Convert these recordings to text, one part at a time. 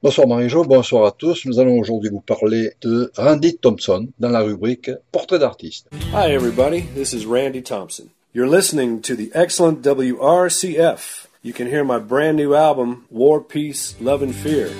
Bonsoir Marie-Jo, bonsoir à tous. Nous allons aujourd'hui vous parler de Randy Thompson dans la rubrique Portrait d'artiste. Hi everybody, this is Randy Thompson. You're listening to the excellent WRCF. You can hear my brand new album War, Peace, Love and Fear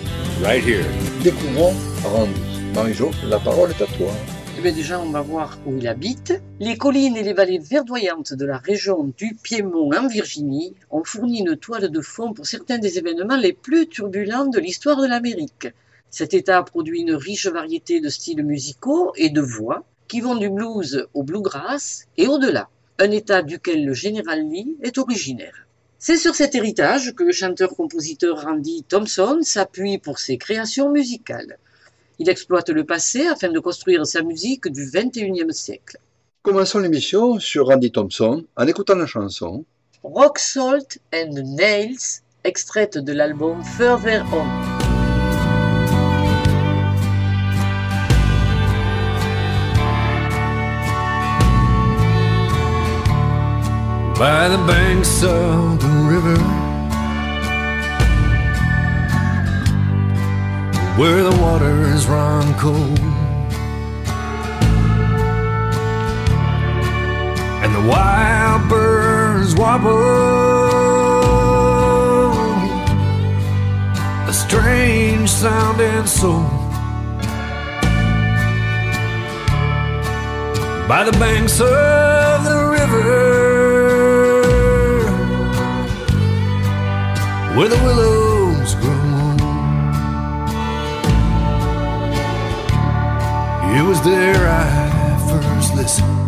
right here. Découvrons Randy. Marie-Jo, la parole est à toi. Eh bien déjà, on va voir où il habite. Les collines et les vallées verdoyantes de la région du Piémont en Virginie ont fourni une toile de fond pour certains des événements les plus turbulents de l'histoire de l'Amérique. Cet État produit une riche variété de styles musicaux et de voix qui vont du blues au bluegrass et au-delà. Un État duquel le général Lee est originaire. C'est sur cet héritage que le chanteur-compositeur Randy Thompson s'appuie pour ses créations musicales. Il exploite le passé afin de construire sa musique du XXIe siècle. Commençons l'émission sur Randy Thompson en écoutant la chanson Rock Salt and Nails, extraite de l'album Further On. By the banks of the river where the waters run cold. And the wild birds wobble, a strange sounding soul. By the banks of the river, where the willows It was there I first listened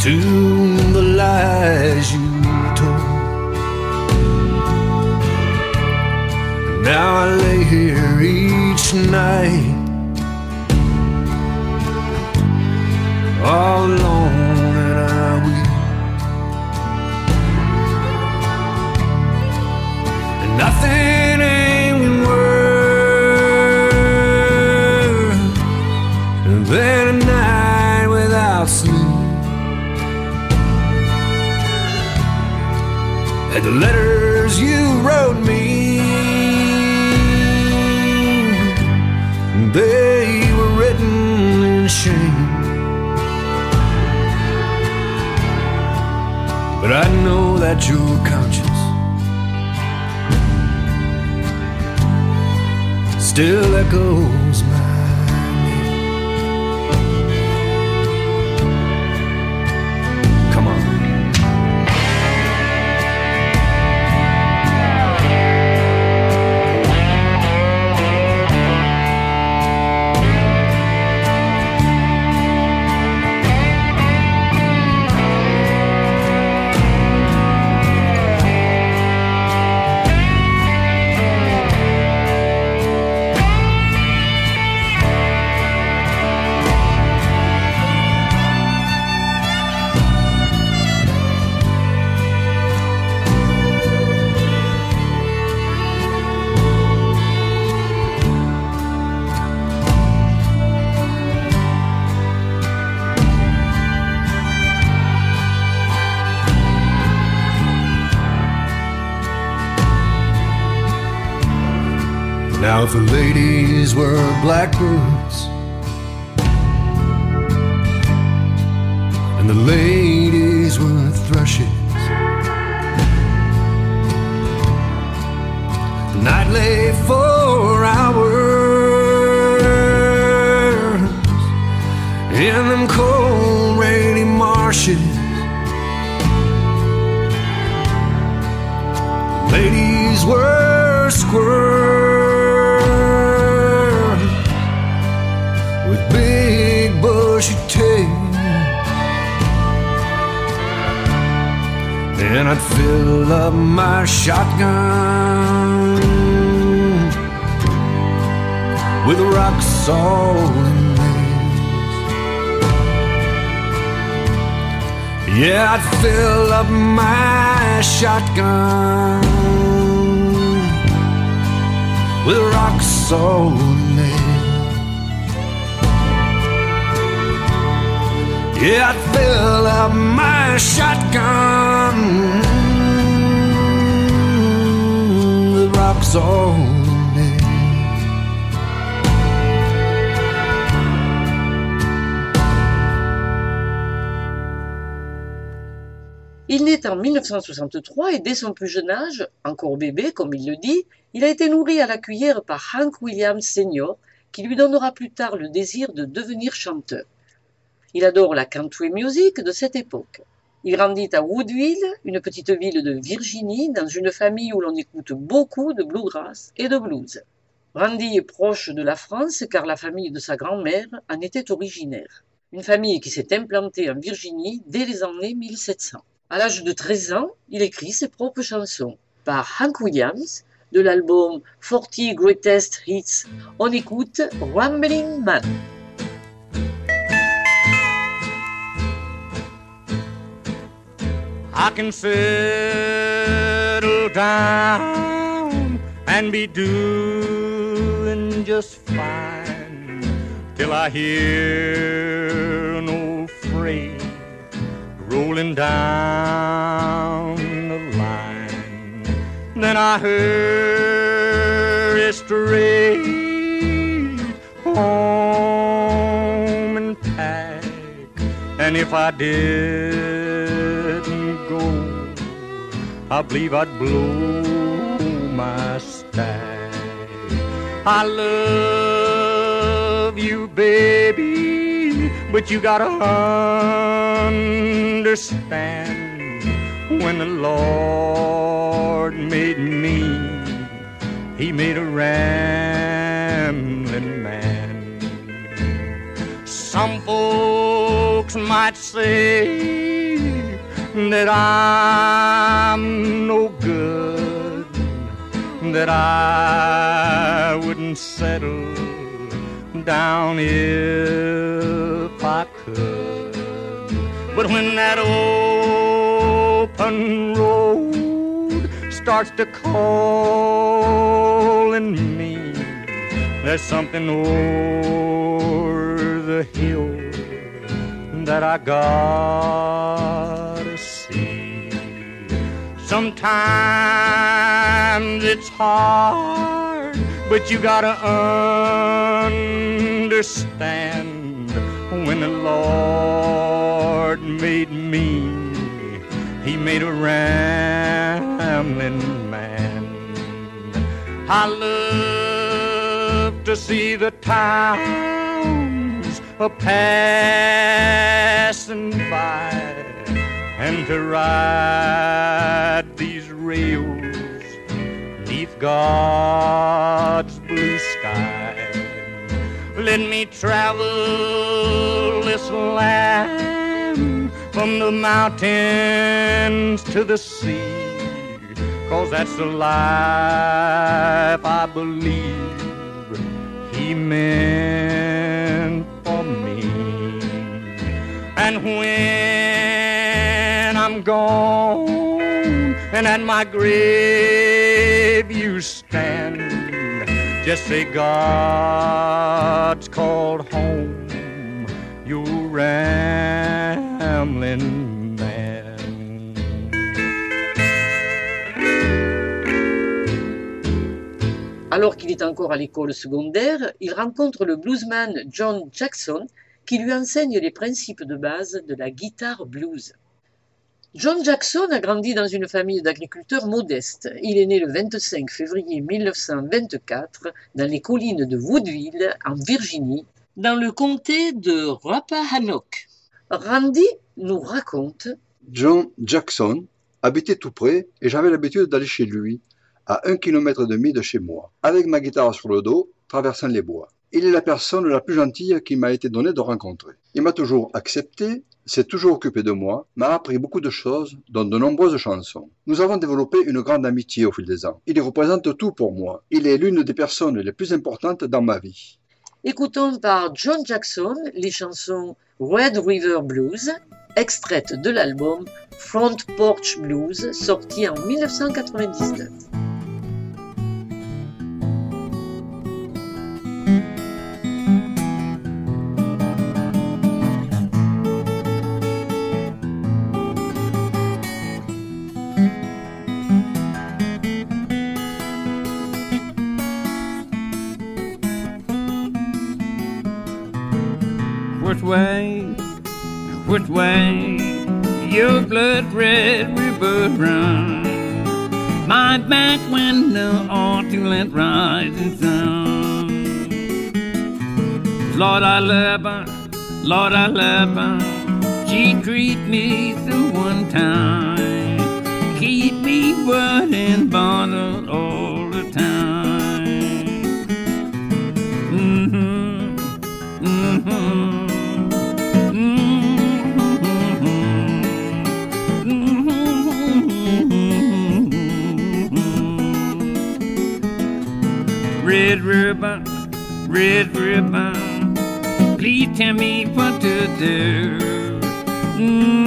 to the lies you and the ladies were thrushes, the night lay for hours in them cold, rainy marshes. Ladies were squirrels. Fill up my shotgun with rock salt and Yeah, I'd fill up my shotgun with rock salt Yeah, I'd fill up my shotgun Il naît en 1963 et dès son plus jeune âge, encore bébé comme il le dit, il a été nourri à la cuillère par Hank Williams Sr., qui lui donnera plus tard le désir de devenir chanteur. Il adore la country music de cette époque. Il grandit à Woodville, une petite ville de Virginie, dans une famille où l'on écoute beaucoup de bluegrass et de blues. Randy est proche de la France car la famille de sa grand-mère en était originaire. Une famille qui s'est implantée en Virginie dès les années 1700. À l'âge de 13 ans, il écrit ses propres chansons. Par Hank Williams, de l'album 40 Greatest Hits, on écoute Rambling Man. I can settle down and be doing just fine till I hear an old freight rolling down the line. Then I hurry straight home and pack, and if I didn't go, I believe I'd blow my stack. I love you, baby, but you gotta understand when the Lord made me, He made a rambling man. Some folks might say that I'm no good, that I wouldn't settle down if I could. But when that open road starts to call in me, there's something over the hill that I see. Sometimes it's hard, but you gotta understand when the Lord made me, He made a rambling man. I love to see the towns a passing by and to ride these rails neath God's blue sky. Let me travel this land from the mountains to the sea, cause that's the life I believe He meant for me. And when Gone and at my grave you stand, just called home, you. Alors qu'il est encore à l'école secondaire, il rencontre le bluesman John Jackson qui lui enseigne les principes de base de la guitare blues. John Jackson a grandi dans une famille d'agriculteurs modestes. Il est né le 25 février 1924 dans les collines de Woodville, en Virginie, dans le comté de Rappahannock. Randy nous raconte John Jackson habitait tout près et j'avais l'habitude d'aller chez lui, à un kilomètre et demi de chez moi, avec ma guitare sur le dos, traversant les bois. Il est la personne la plus gentille qui m'a été donnée de rencontrer. Il m'a toujours accepté, s'est toujours occupé de moi, m'a appris beaucoup de choses, dont de nombreuses chansons. Nous avons développé une grande amitié au fil des ans. Il représente tout pour moi. Il est l'une des personnes les plus importantes dans ma vie. Écoutons par John Jackson les chansons Red River Blues, extraites de l'album Front Porch Blues, sorti en 1999. Rising sun. Lord, I love her, Lord, I love her. She treat me so one time, keep me wet and bottled red ribbon, please tell me what to do. Mm,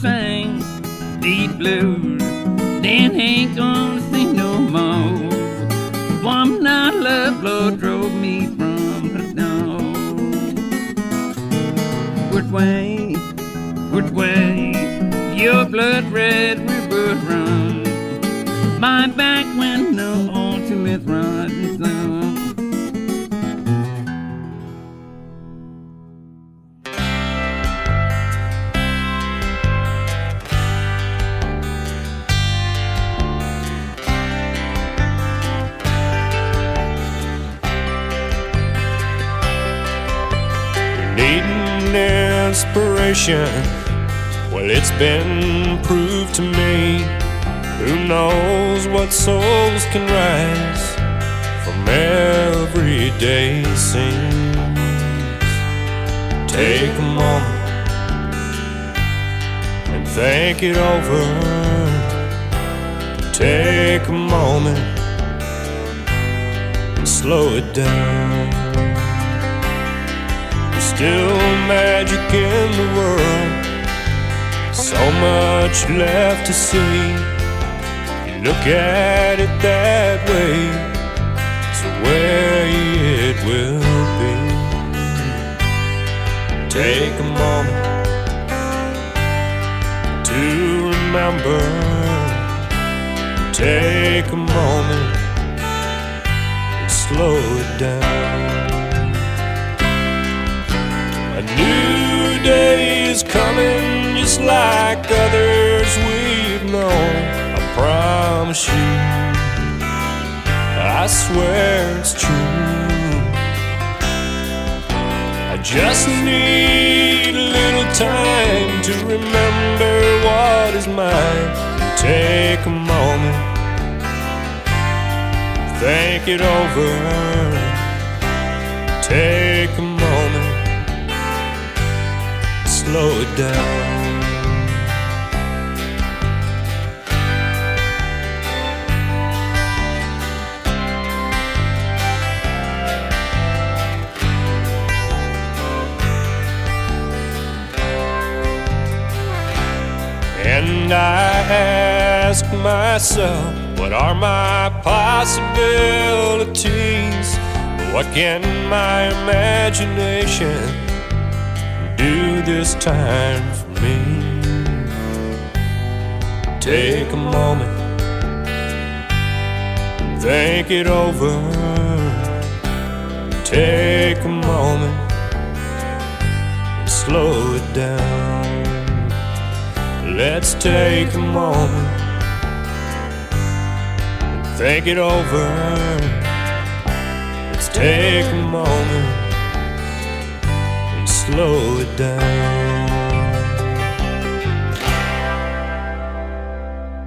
sing deep blues, then ain't gonna sing no more. One night love blow drove me from the door. Which way, which way, your blood red river run? My back inspiration. Well, it's been proved to me. Who knows what souls can rise from everyday sins? Take a moment and think it over. Take a moment and slow it down. Still magic in the world. So much left to see. You look at it that way. It's where it will be. Take a moment to remember. Take a moment and slow it down. New day is coming just like others we've known. I promise you, I swear it's true. I just need a little time to remember what is mine. Take a moment, think it over. Take slow it down. And I ask myself, what are my possibilities? What can my imagination do this time for me? Take a moment, think it over. Take a moment and slow it down. Let's take a moment think it over. Let's take a moment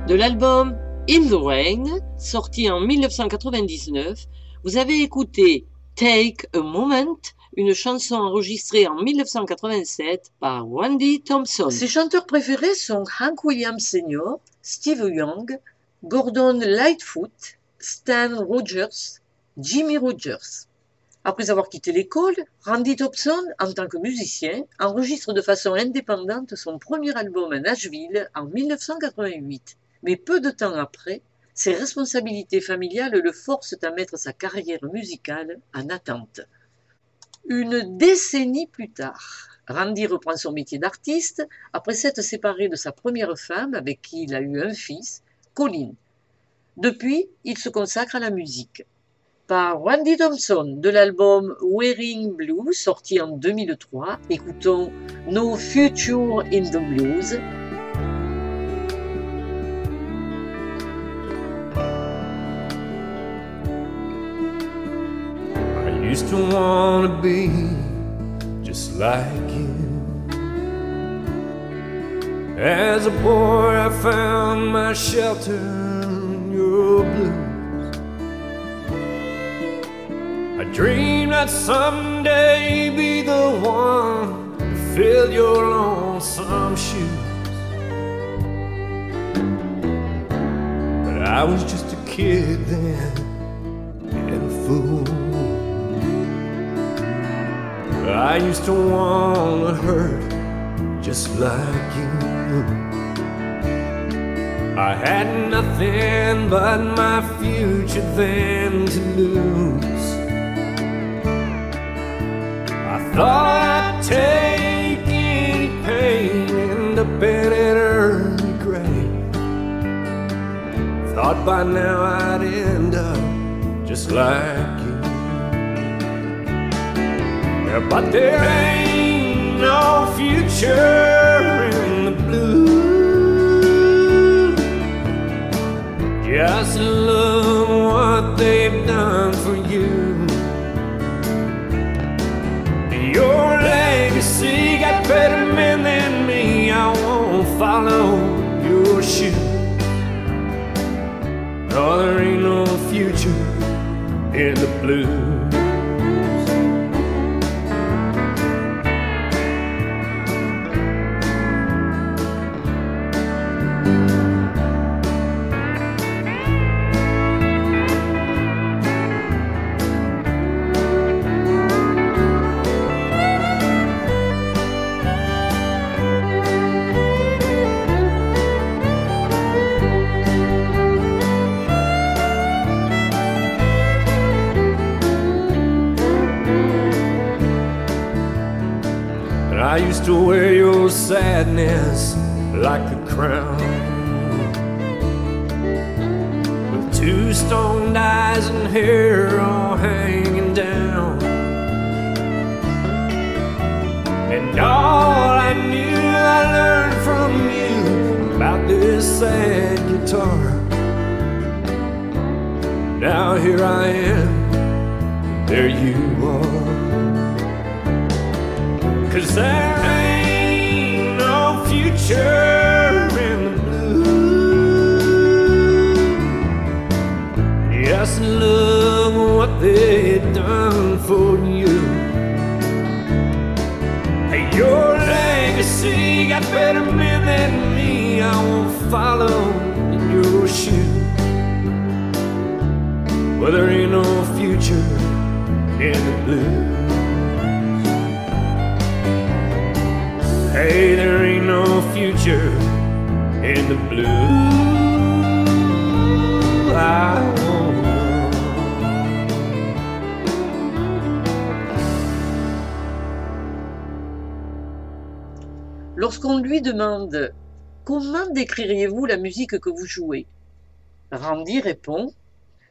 De l'album In the Rain, sorti en 1999, vous avez écouté Take a Moment, une chanson enregistrée en 1987 par Randy Thompson. Ses chanteurs préférés sont Hank Williams Sr., Steve Young, Gordon Lightfoot, Stan Rogers, Jimmy Rogers. Après avoir quitté l'école, Randy Thompson, en tant que musicien, enregistre de façon indépendante son premier album à Nashville en 1988. Mais peu de temps après, ses responsabilités familiales le forcent à mettre sa carrière musicale en attente. Une décennie plus tard, Randy reprend son métier d'artiste après s'être séparé de sa première femme avec qui il a eu un fils, Colin. Depuis, il se consacre à la musique. Par Randy Thompson de l'album Wearing Blue sorti en 2003, écoutons No Future in the Blues I used to want to be just like you. As a boy, I found my shelter in your blues. Dreamed I'd someday be the one to fill your lonesome shoes. But I was just a kid then and a fool. I used to want to hurt just like you. I had nothing but my future then to lose. Thought I'd take any pain and up in an early grave. Thought by now I'd end up just like you. Yeah, but there ain't no future in the blue. Just look what they've done legacy got better men than me. I won't follow your shoe. No, there ain't no future in the blue. Sadness like a crown. With two stoned eyes and hair all hanging down. And all I knew I learned from you about this sad guitar. Now here I am, there you are. Cause ain't no future in the blue. Just look what they done for you. Your legacy got better men than me. I won't follow in your shoes. Well, there ain't no future in the blue. Hey, there ain't no Lorsqu'on lui demande Comment décririez-vous la musique que vous jouez? Randy répond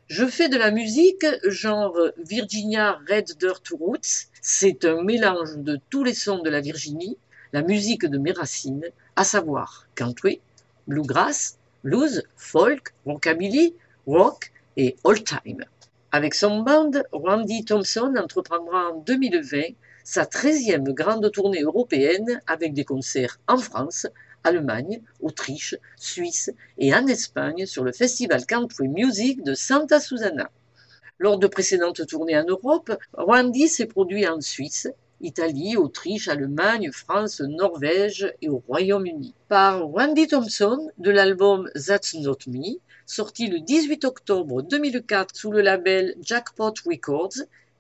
Je fais de la musique genre Virginia Red Dirt Roots. C'est un mélange de tous les sons de la Virginie, la musique de mes racines, à savoir country, bluegrass, blues, folk, rockabilly, rock et old time. Avec son band, Randy Thompson entreprendra en 2020 sa 13e grande tournée européenne avec des concerts en France, Allemagne, Autriche, Suisse et en Espagne sur le festival Country Music de Santa Susana. Lors de précédentes tournées en Europe, Randy s'est produit en Suisse, Italie, Autriche, Allemagne, France, Norvège et au Royaume-Uni. Par Randy Thompson de l'album That's Not Me, sorti le 18 octobre 2004 sous le label Jackpot Records,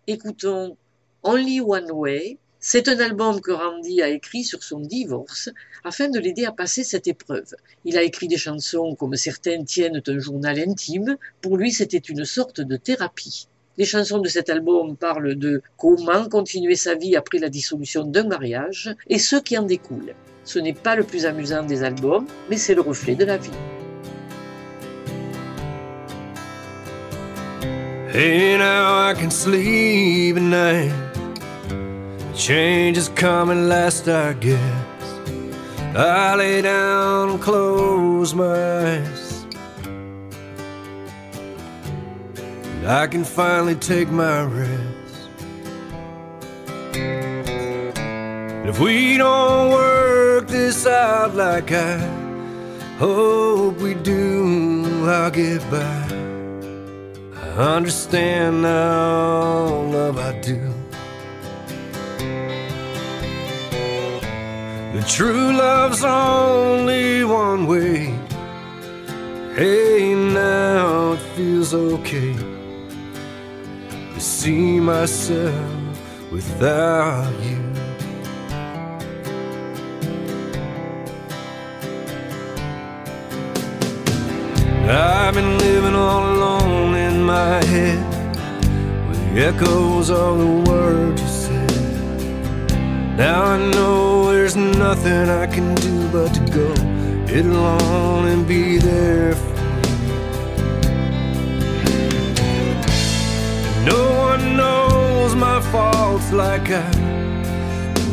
écoutons Only One Way. C'est un album que Randy a écrit sur son divorce afin de l'aider à passer cette épreuve. Il a écrit des chansons comme certains tiennent un journal intime. Pour lui, c'était une sorte de thérapie. Les chansons de cet album parlent de comment continuer sa vie après la dissolution d'un mariage et ce qui en découle. Ce n'est pas le plus amusant des albums, mais c'est le reflet de la vie. And I can finally take my rest. And if we don't work this out like I hope we do, I'll get by. I understand now, love, I do. The true love's only one way. Hey, now it feels okay see myself without you. I've been living all alone in my head with echoes of the words you said. Now I know there's nothing I can do but to go it alone and be there No one knows my faults like I.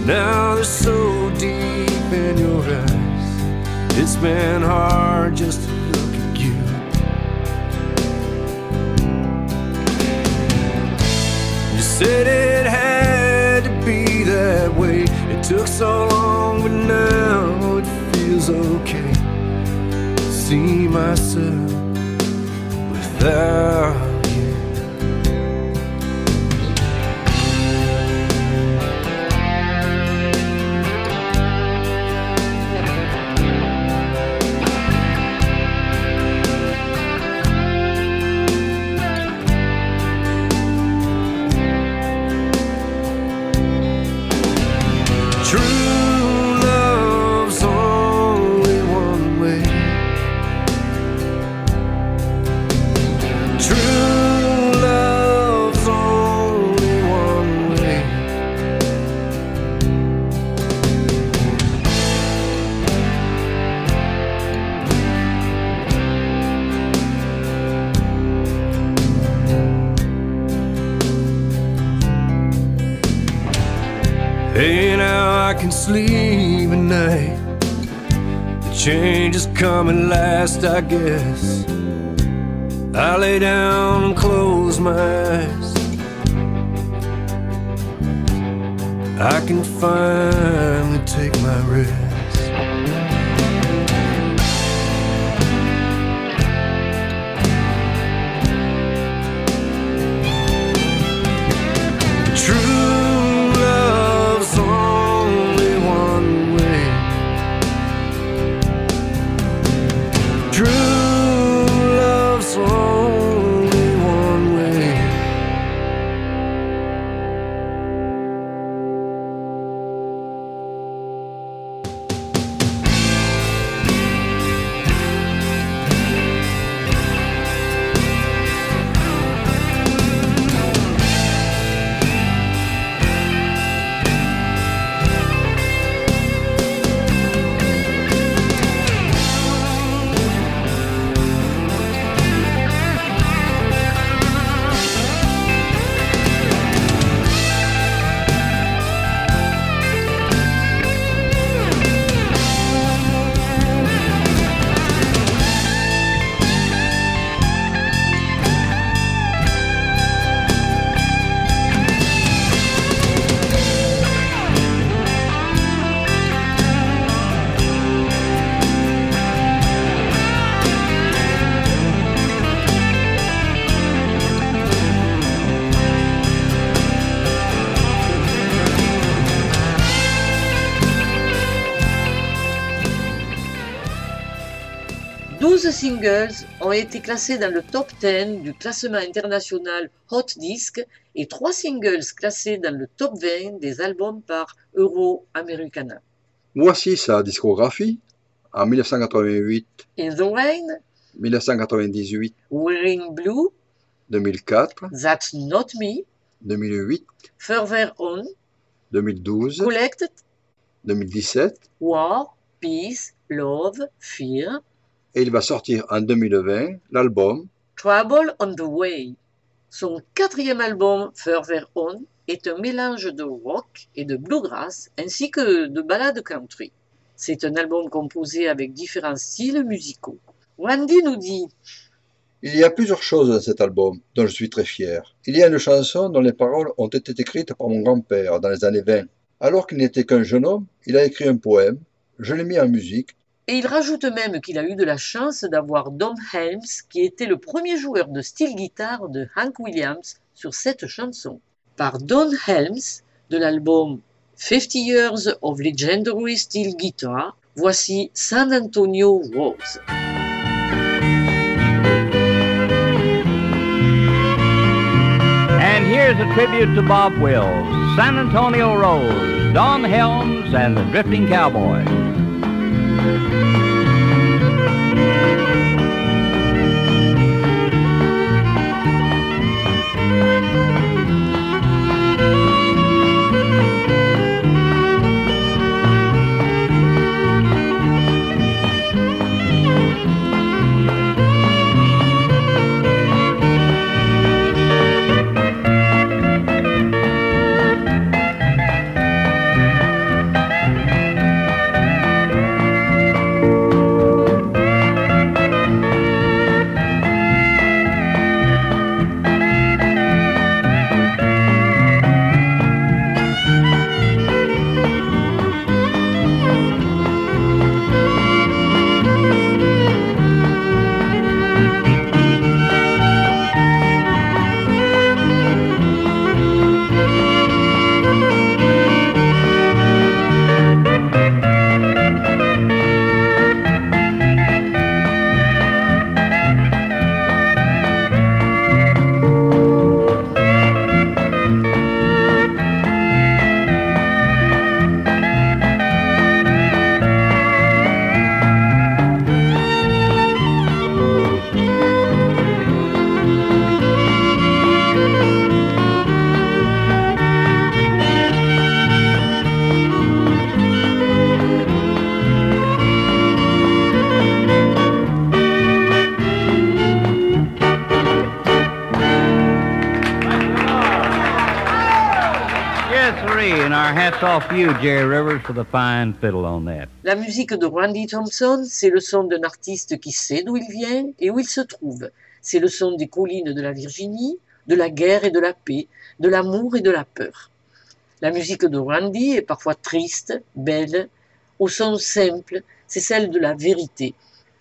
Now they're so deep in your eyes. It's been hard just to look at you. You said it had to be that way. It took so long, but now it feels okay. See myself without Hey, now I can sleep at night. The change is coming last, I guess. I lay down and close my eyes. I can finally take my rest. 12 singles ont été classés dans le top 10 du classement international Hot Disc et 3 singles classés dans le top 20 des albums par Euro-Americana. Voici sa discographie. En 1988, In the Rain, 1998, Wearing Blue, 2004, That's Not Me, 2008, Further On, 2012, Collected, 2017 War, Peace, Love, Fear, et il va sortir en 2020 l'album Trouble on the Way. Son quatrième album, Further On, est un mélange de rock et de bluegrass ainsi que de ballades country. C'est un album composé avec différents styles musicaux. Randy nous dit Il y a plusieurs choses dans cet album dont je suis très fier. Il y a une chanson dont les paroles ont été écrites par mon grand-père dans les années 20. Alors qu'il n'était qu'un jeune homme, il a écrit un poème, je l'ai mis en musique, Et il rajoute même qu'il a eu de la chance d'avoir Don Helms, qui était le premier joueur de style guitare de Hank Williams sur cette chanson. Par Don Helms, de l'album 50 Years of Legendary Steel Guitar, voici San Antonio Rose. And here's a tribute to Bob Wills, San Antonio Rose, Don Helms, and the Drifting Cowboy. Yes, you, Jerry Rivers, for the fine fiddle on that. La musique de Randy Thompson, c'est le son d'un artiste qui sait d'où il vient et où il se trouve. C'est le son des collines de la Virginie, de la guerre et de la paix, de l'amour et de la peur. La musique de Randy est parfois triste, belle, au son simple, c'est celle de la vérité.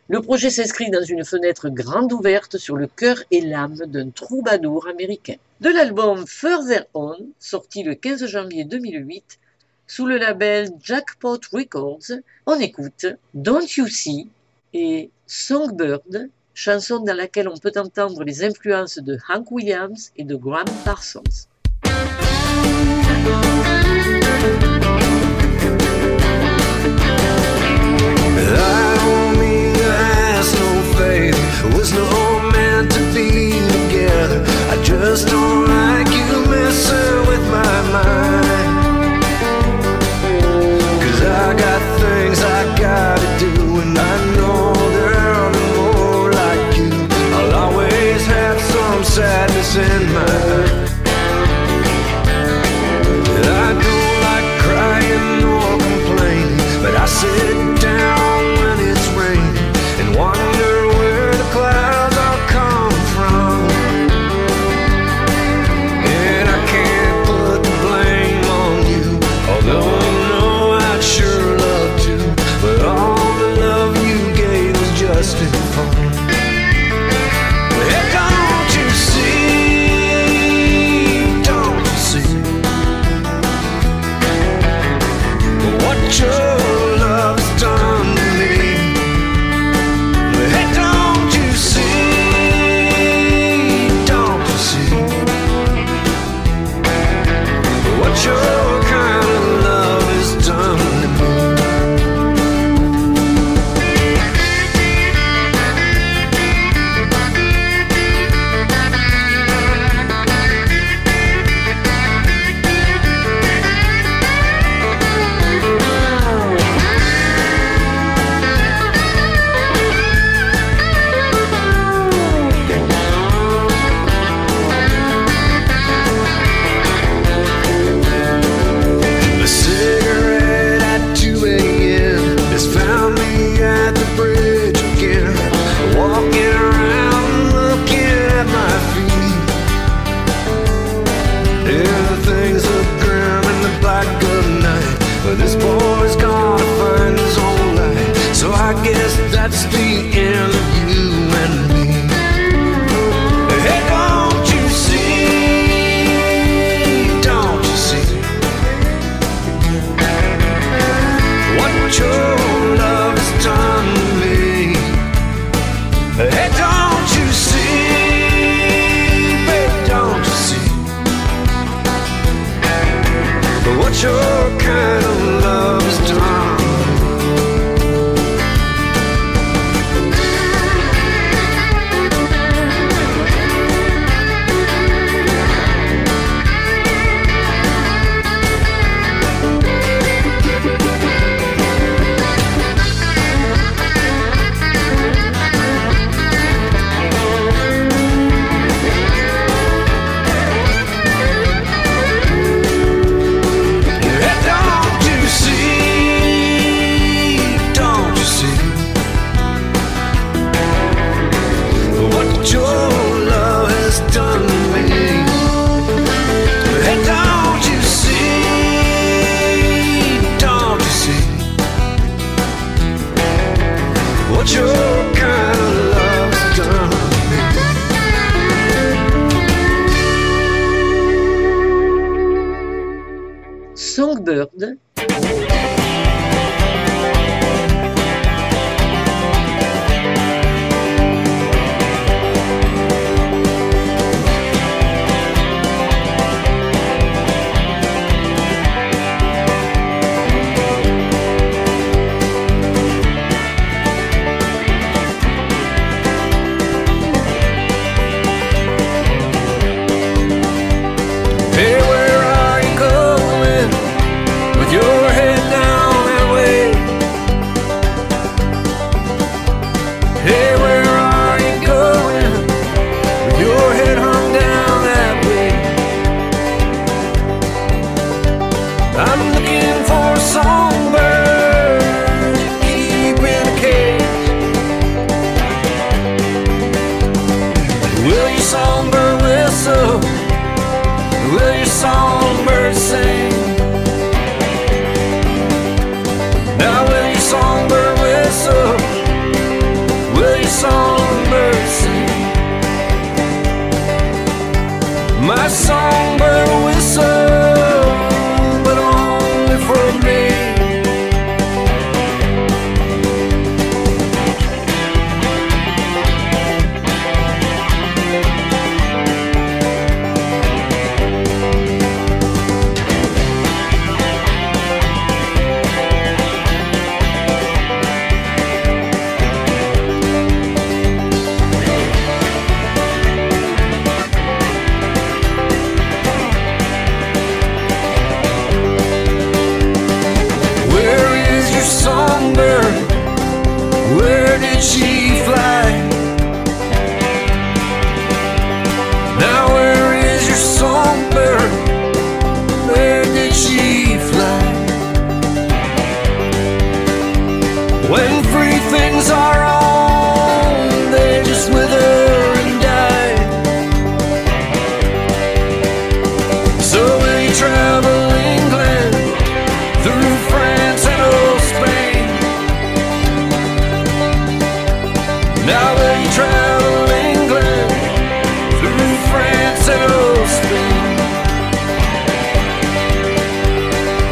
Le projet s'inscrit dans une fenêtre grande ouverte sur le cœur et l'âme d'un troubadour américain. De l'album Further On, sorti le 15 janvier 2008, sous le label Jackpot Records, on écoute Don't You See et Songbird, chanson dans laquelle on peut entendre les influences de Hank Williams et de Graham Parsons.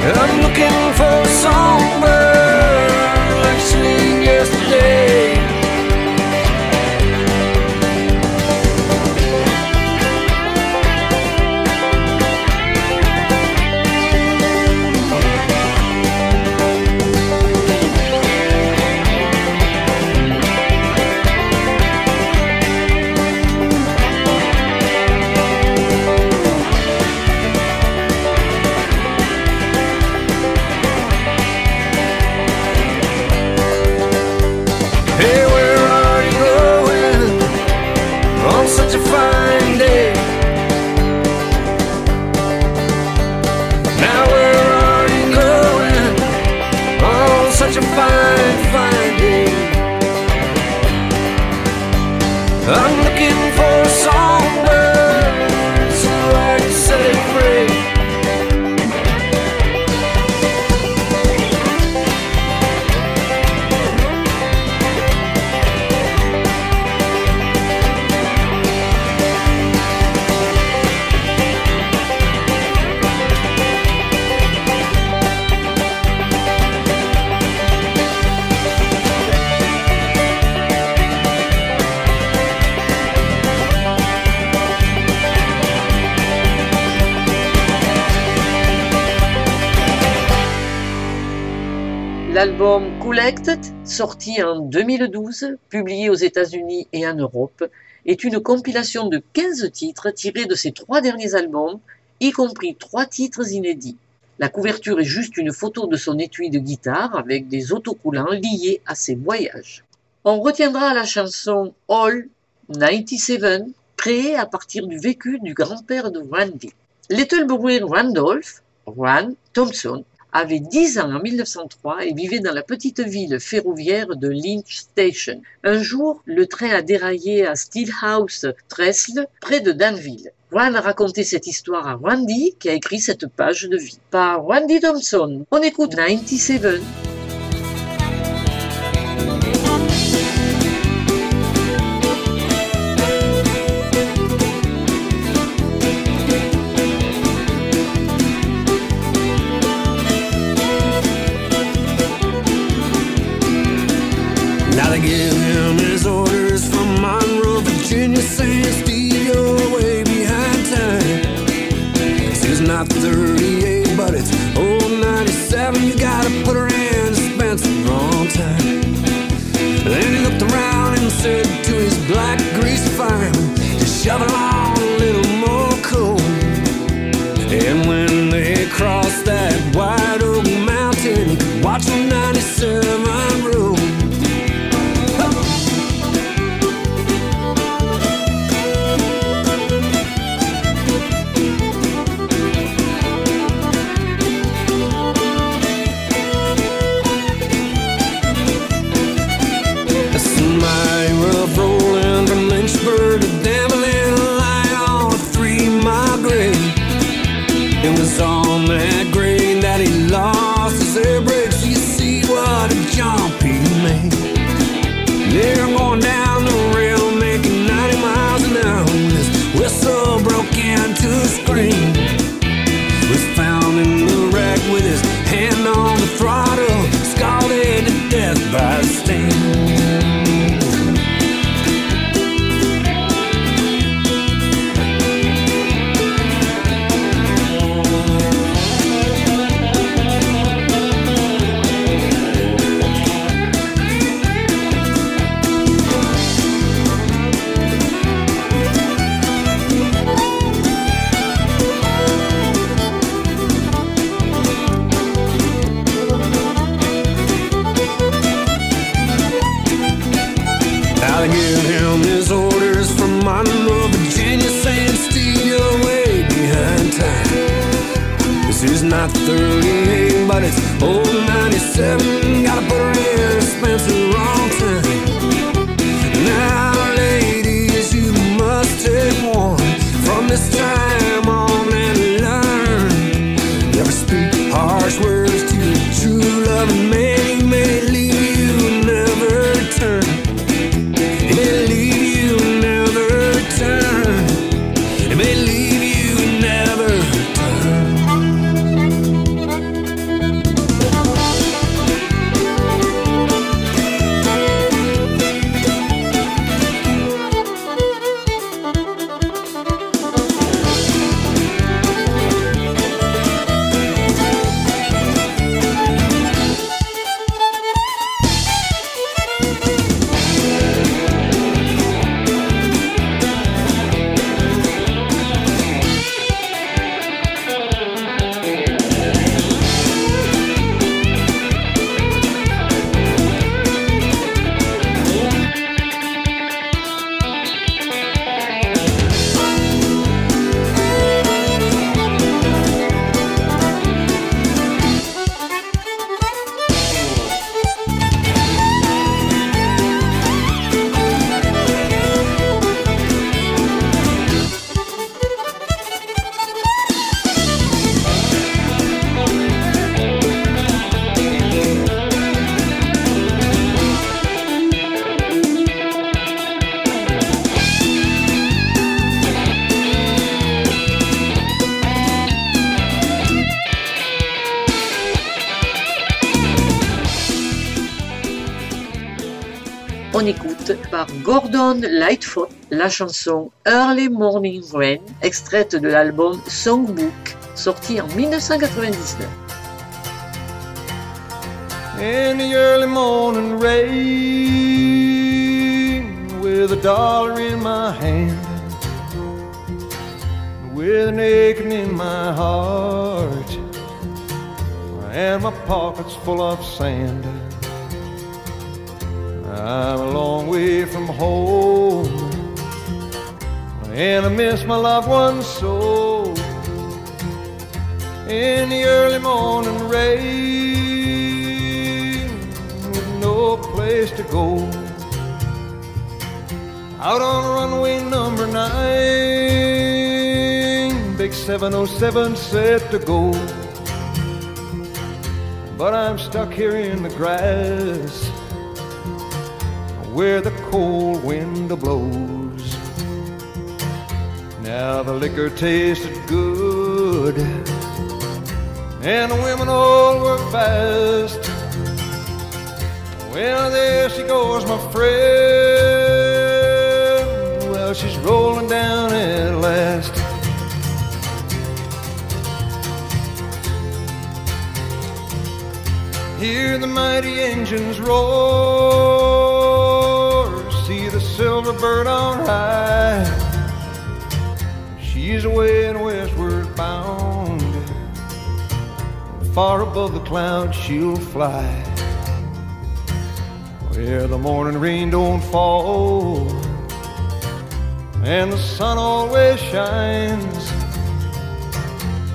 I'm looking for a sorti en 2012, publié aux États-Unis et en Europe, est une compilation de 15 titres tirés de ses trois derniers albums, y compris trois titres inédits. La couverture est juste une photo de son étui de guitare avec des autocollants liés à ses voyages. On retiendra la chanson All 97, créée à partir du vécu du grand-père de Randy. Little Bruin Randolph, Ran Thompson, avait 10 ans en 1903 et vivait dans la petite ville ferroviaire de Lynch Station. Un jour, le train a déraillé à Steelhouse Trestle, près de Danville. Juan a raconté cette histoire à Randy, qui a écrit cette page de vie. Par Randy Thompson, on écoute 97. Gordon Lightfoot la chanson Early Morning Rain, extraite de l'album Songbook, sorti en 1999. in the early morning rain with a dollar in my hand, with an aching in my heart, and my pockets full of sand. I'm a long way from home, and I miss my loved ones so. In the early morning rain, with no place to go. Out on runway number nine, big 707 set to go. But I'm stuck here in the grass where the cold wind blows. Now the liquor tasted good, and the women all were fast. Well, there she goes, my friend. Well, she's rolling down at last. Hear the mighty engines roar, silver bird on high. She's away and westward bound, far above the clouds she'll fly. Where the morning rain don't fall, and the sun always shines.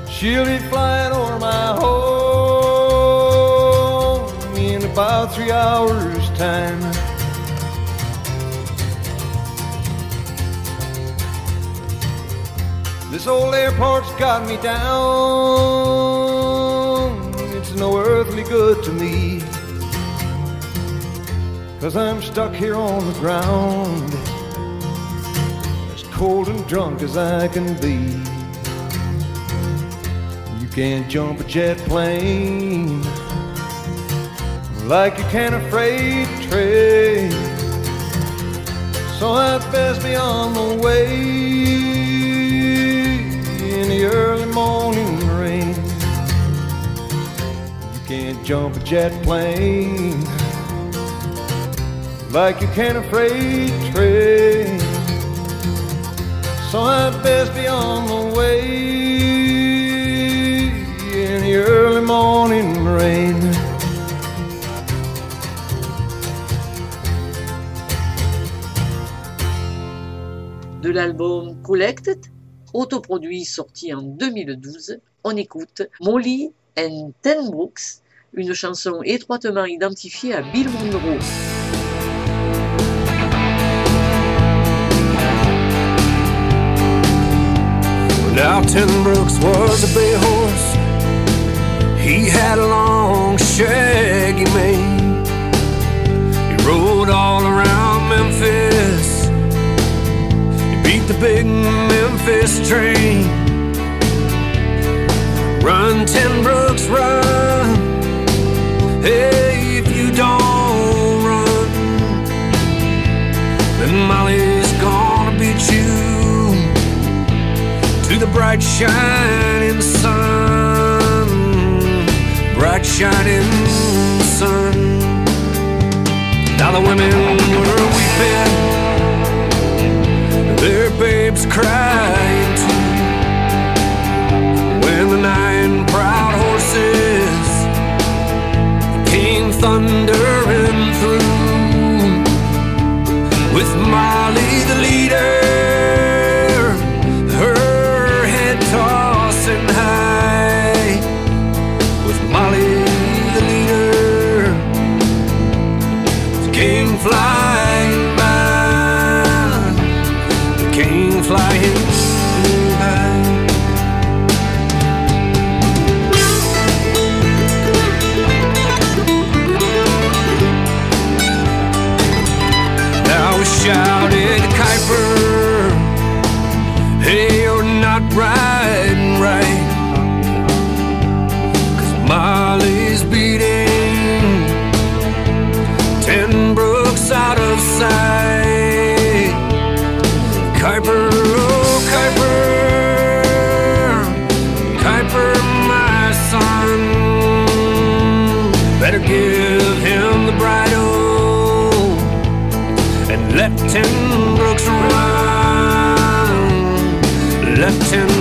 She'll be flying over my home in about three hours' time. This old airport's got me down. It's no earthly good to me. Cause I'm stuck here on the ground, as cold and drunk as I can be. You can't jump a jet plane like you can a freight train. So I'd best be on the way jump a jet plane like you can a freight train. So I'd best be on the way in the early morning rain. De l'album Collected, autoproduit sorti en 2012, on écoute Molly and Ten Brooks, une chanson étroitement identifiée à Bill Monroe. Now Tim Brooks was a bay horse. He had a long, shaggy mane. He rode all around Memphis. He beat the big Memphis train. Run, Tim Brooks, run. Hey, if you don't run, then Molly's gonna beat you to the bright shining sun, bright shining sun. Now the women were weeping, their babes crying too. When the nine proud horses thundering through, with Molly the leader Ten Brooks Run. Let Ten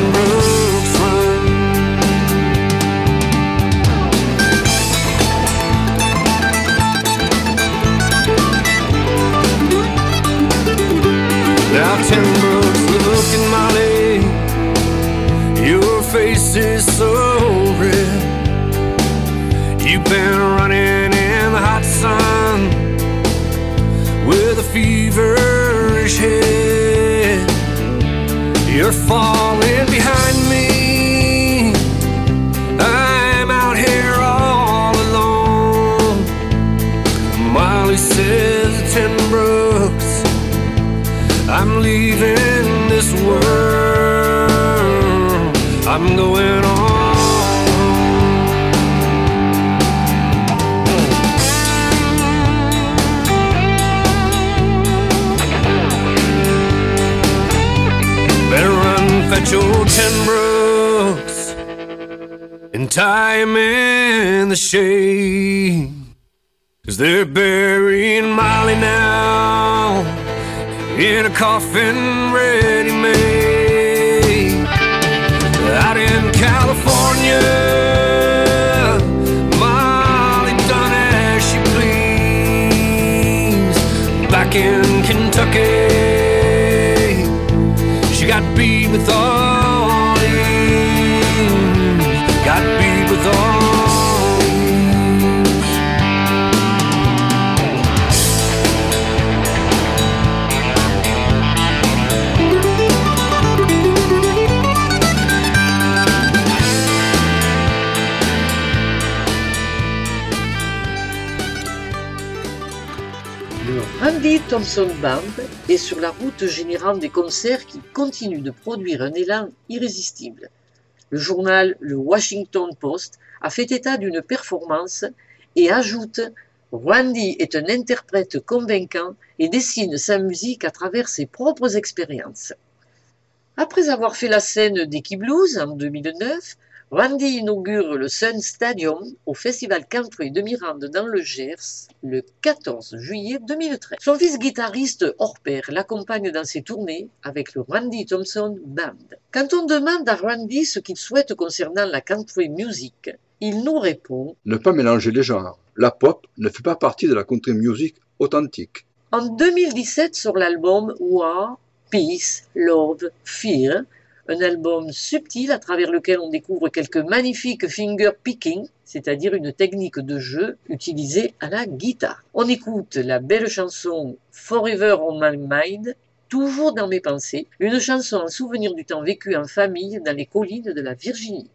Cause they're burying Molly now in a coffin ready made. Out in California, Molly done as she pleased. Back in Kentucky, she got beat with all Randy Thompson Band est sur la route générant des concerts qui continuent de produire un élan irrésistible. Le journal Le Washington Post a fait état d'une performance et ajoute Randy est un interprète convaincant et dessine sa musique à travers ses propres expériences. Après avoir fait la scène Blues en 2009, Randy inaugure le Sun Stadium au Festival Country de Mirande dans le Gers le 14 juillet 2013. Son fils guitariste hors pair l'accompagne dans ses tournées avec le Randy Thompson Band. Quand on demande à Randy ce qu'il souhaite concernant la country music, il nous répond Ne pas mélanger les genres. La pop ne fait pas partie de la country music authentique. En 2017, sur l'album War, Peace, Love, Fear, un album subtil à travers lequel on découvre quelques magnifiques finger picking, c'est-à-dire une technique de jeu utilisée à la guitare. On écoute la belle chanson Forever on My Mind, toujours dans mes pensées, une chanson en souvenir du temps vécu en famille dans les collines de la Virginie.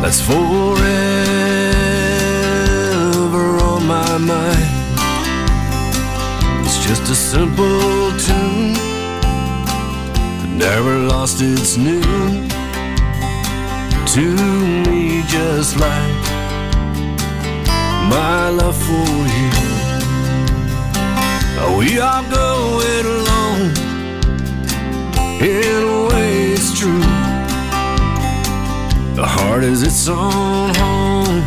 That's forever on my mind. It's just a simple tune that never lost its noon. To me, just like my love for you. We are going alone. In a way. The heart is its own home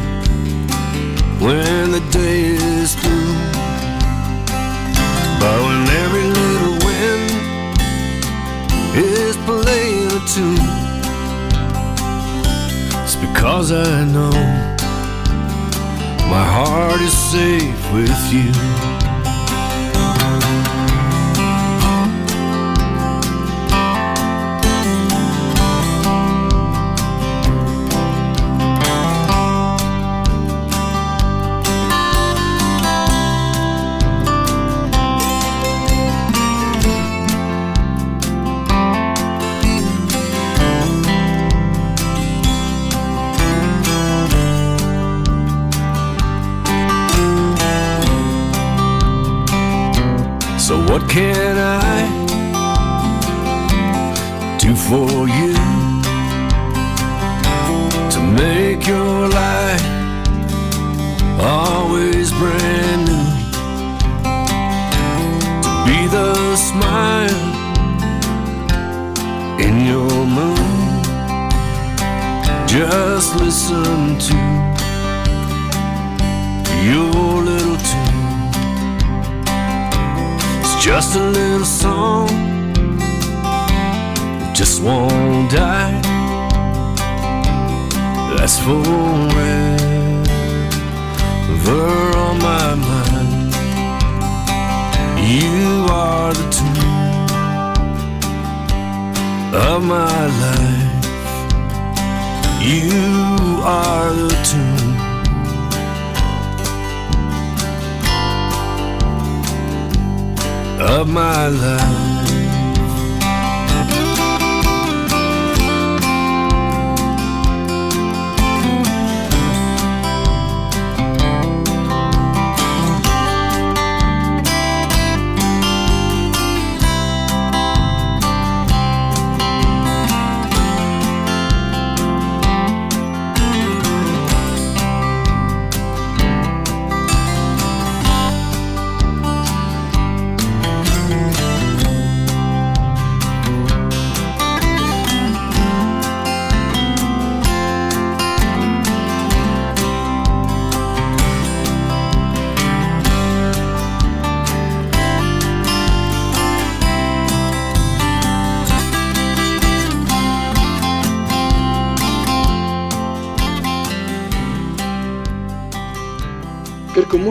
when the day is through. But when every little wind is playing a tune, it's because I know my heart is safe with you.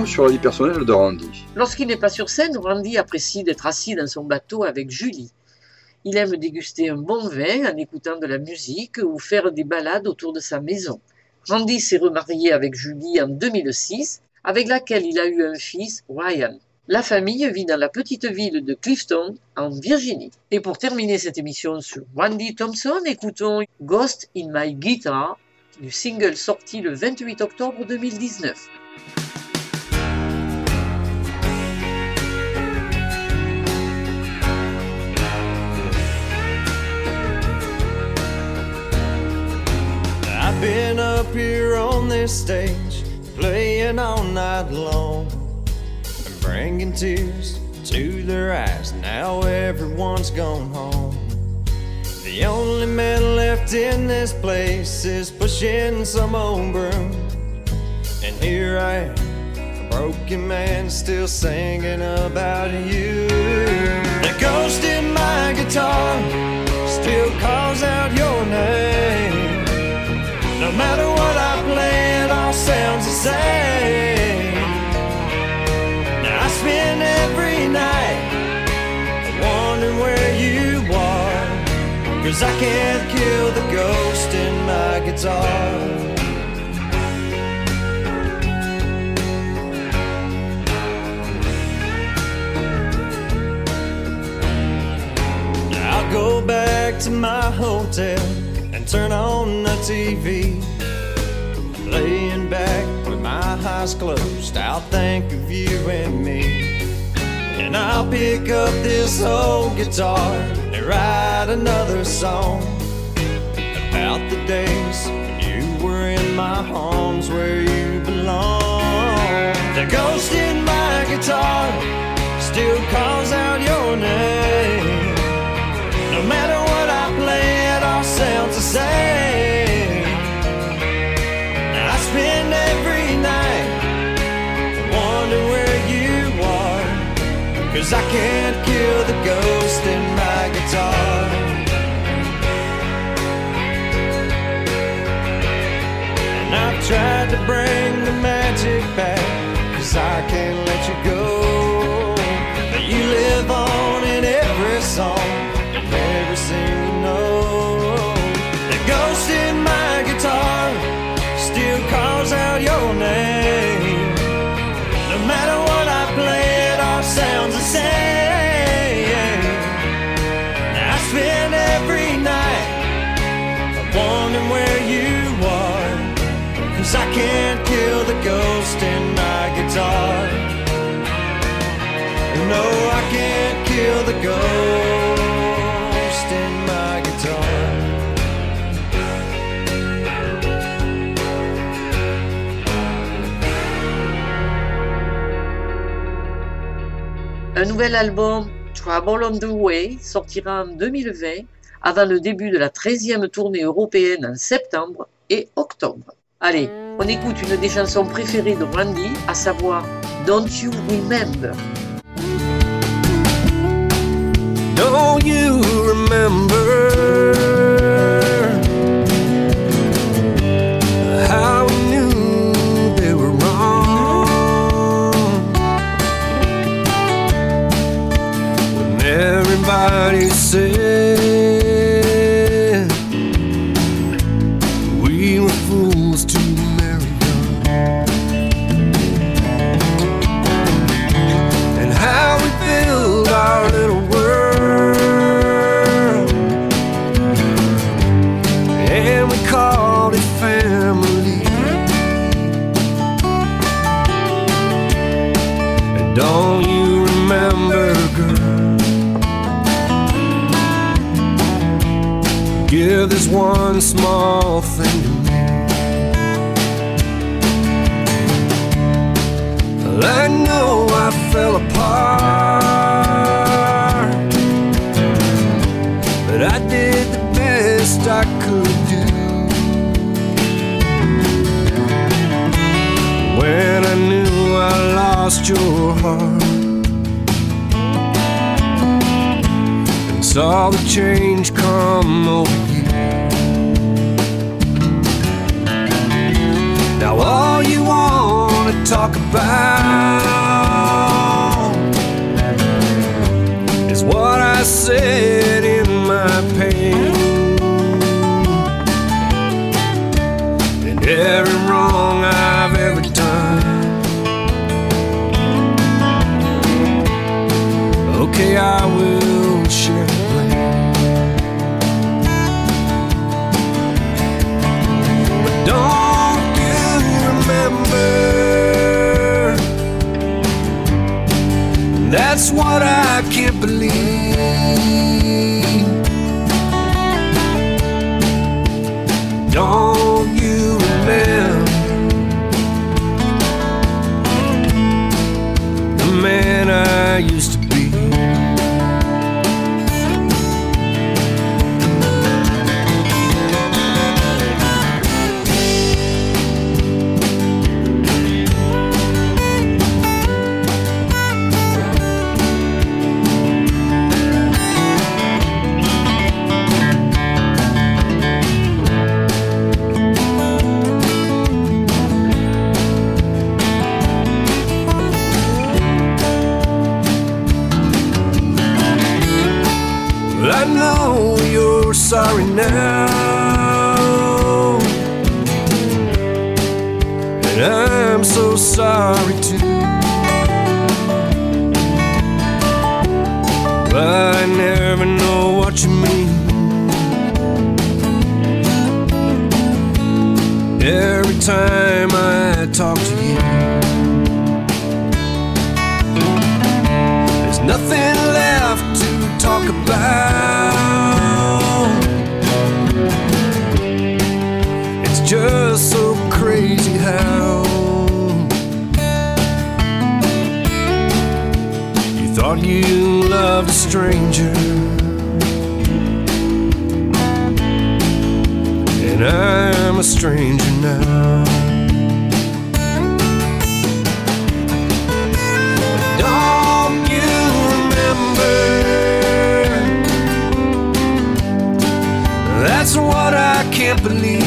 Sur la vie personnelle de Randy. Lorsqu'il n'est pas sur scène, Randy apprécie d'être assis dans son bateau avec Julie. Il aime déguster un bon vin en écoutant de la musique ou faire des balades autour de sa maison. Randy s'est remarié avec Julie en 2006, avec laquelle il a eu un fils, Ryan. La famille vit dans la petite ville de Clifton, en Virginie. Et pour terminer cette émission sur Randy Thompson, écoutons Ghost in My Guitar, du single sorti le 28 octobre 2019. Been up here on this stage, playing all night long, and bringing tears to their eyes. Now everyone's gone home. The only man left in this place is pushing some old broom. And here I am, a broken man, still singing about you. The ghost in my guitar still calls out your. No matter what I play, it all sounds the same. Now I spend every night wondering where you are. Cause I can't kill the ghost in my guitar. I'll go back to my hotel turn on the TV. Laying back with my eyes closed, I'll think of you and me. And I'll pick up this old guitar and write another song about the days when you were in my arms where you belong. The ghost in my guitar still calls out your name. No matter sounds the same. I spend every night wondering where you are. Cause I can't kill the ghost in my guitar. And I've tried to bring the magic back. Cause I can't Un nouvel album, Trouble on the Way, sortira en 2020 avant le début de la 13e tournée européenne en septembre et octobre. Allez, on écoute une des chansons préférées de Brandy, à savoir Don't You Remember. Don't you remember how we knew they were wrong? When everybody said This one small thing to me. Well, I know I fell apart, but I did the best I could do. When I knew I lost your heart and saw the change come over Now all you want to talk about is what I said you you loved a stranger. And I'm a stranger now. Don't you remember? That's what I can't believe.